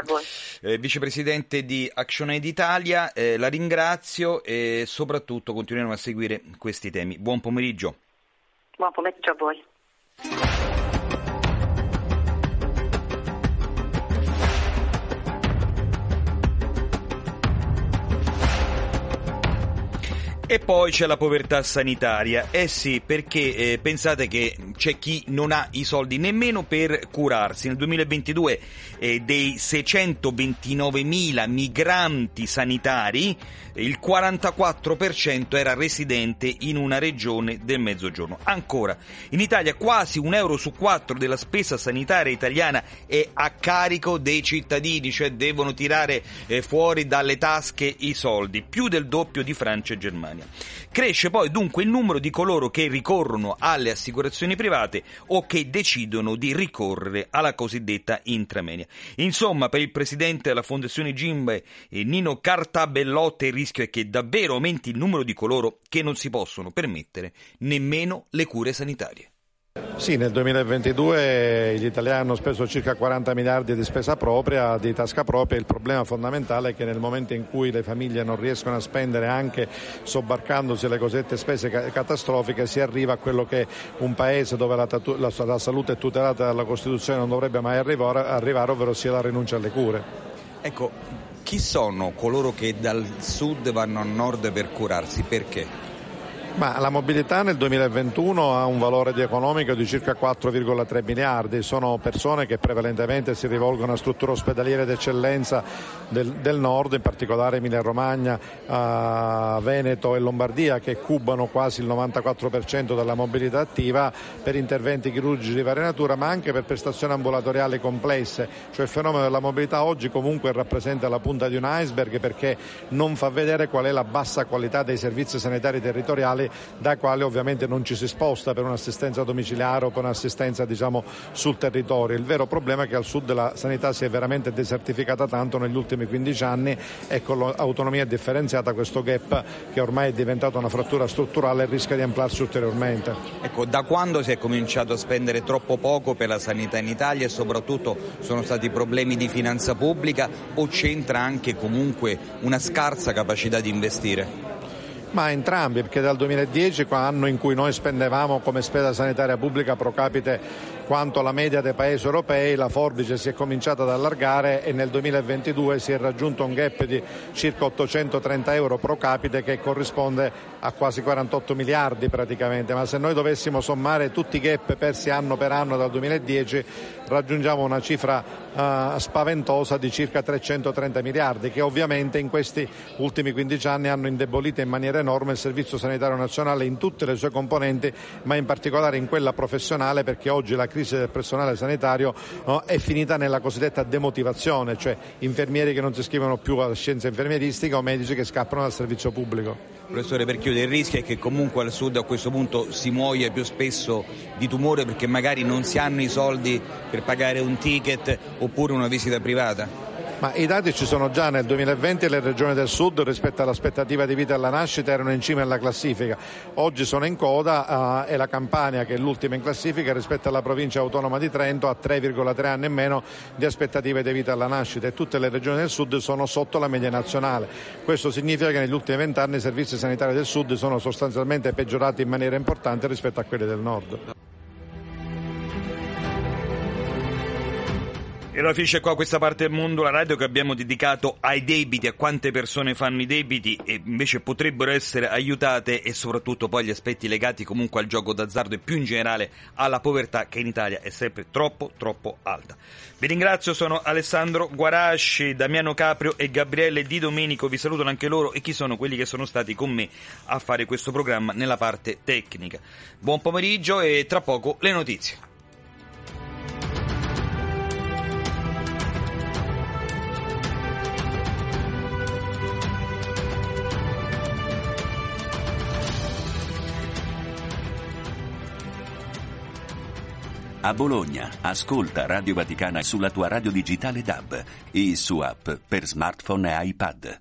eh, vicepresidente di Action Aid Italia, eh, la ringrazio e soprattutto continueremo a seguire questi temi. Buon pomeriggio. Buon pomeriggio a voi. E poi c'è la povertà sanitaria. Eh sì, perché eh, pensate che c'è chi non ha i soldi nemmeno per curarsi. Nel 2022 eh, dei 629.000 migranti sanitari, il 44% era residente in una regione del Mezzogiorno. Ancora, in Italia quasi un euro su quattro della spesa sanitaria italiana è a carico dei cittadini, cioè devono tirare eh, fuori dalle tasche i soldi, più del doppio di Francia e Germania. Germania. Cresce poi dunque il numero di coloro che ricorrono alle assicurazioni private o che decidono di ricorrere alla cosiddetta intramenia. Insomma, per il presidente della Fondazione Gimbe, Nino Cartabellotte, il rischio è che davvero aumenti il numero di coloro che non si possono permettere nemmeno le cure sanitarie. Sì, nel 2022 gli italiani hanno speso circa 40 miliardi di spesa propria, di tasca propria. Il problema fondamentale è che nel momento in cui le famiglie non riescono a spendere anche sobbarcandosi le cosiddette spese catastrofiche si arriva a quello che un paese dove la, la, la salute è tutelata dalla Costituzione non dovrebbe mai arrivare, arrivare ovvero sia la rinuncia alle cure. Ecco, chi sono coloro che dal sud vanno al nord per curarsi? Perché? Ma la mobilità nel 2021 ha un valore di economico di circa 4,3 miliardi, sono persone che prevalentemente si rivolgono a strutture ospedaliere d'eccellenza del, del nord, in particolare Emilia Romagna, uh, Veneto e Lombardia che cubano quasi il 94% della mobilità attiva per interventi chirurgici di varia natura ma anche per prestazioni ambulatoriali complesse, cioè il fenomeno della mobilità oggi comunque rappresenta la punta di un iceberg perché non fa vedere qual è la bassa qualità dei servizi sanitari territoriali da quale ovviamente non ci si sposta per un'assistenza domiciliare o per un'assistenza diciamo, sul territorio. Il vero problema è che al sud la sanità si è veramente desertificata tanto negli ultimi 15 anni e con l'autonomia differenziata questo gap che ormai è diventato una frattura strutturale rischia di ampliarsi ulteriormente. Ecco, da quando si è cominciato a spendere troppo poco per la sanità in Italia e soprattutto sono stati problemi di finanza pubblica o c'entra anche comunque una scarsa capacità di investire? Ma entrambi, perché dal 2010, anno in cui noi spendevamo come spesa sanitaria pubblica pro capite quanto la media dei paesi europei, la forbice si è cominciata ad allargare e nel 2022 si è raggiunto un gap di circa 830 euro pro capite che corrisponde a quasi 48 miliardi praticamente, ma se noi dovessimo sommare tutti i gap persi anno per anno dal 2010 raggiungiamo una cifra uh, spaventosa di circa 330 miliardi che ovviamente in questi ultimi 15 anni hanno indebolito in maniera enorme il Servizio Sanitario Nazionale in tutte le sue componenti, ma in particolare in quella professionale perché oggi la crisi del personale sanitario no, è finita nella cosiddetta demotivazione, cioè infermieri che non si iscrivono più alla scienza infermieristica o medici che scappano dal servizio pubblico. Professore, per chiudere, il rischio è che comunque al sud a questo punto si muoia più spesso di tumore perché magari non si hanno i soldi per pagare un ticket oppure una visita privata? Ma i dati ci sono già nel 2020 le regioni del sud rispetto all'aspettativa di vita alla nascita erano in cima alla classifica, oggi sono in coda uh, e la Campania che è l'ultima in classifica rispetto alla provincia autonoma di Trento ha 3,3 anni in meno di aspettative di vita alla nascita e tutte le regioni del sud sono sotto la media nazionale. Questo significa che negli ultimi vent'anni i servizi sanitari del sud sono sostanzialmente peggiorati in maniera importante rispetto a quelli del nord. E allora finisce qua questa parte del mondo, la radio che abbiamo dedicato ai debiti, a quante persone fanno i debiti e invece potrebbero essere aiutate e soprattutto poi gli aspetti legati comunque al gioco d'azzardo e più in generale alla povertà che in Italia è sempre troppo troppo alta. Vi ringrazio, sono Alessandro Guarasci, Damiano Caprio e Gabriele Di Domenico, vi salutano anche loro e chi sono quelli che sono stati con me a fare questo programma nella parte tecnica. Buon pomeriggio e tra poco le notizie. A Bologna, ascolta Radio Vaticana sulla tua radio digitale DAB e su app per smartphone e iPad.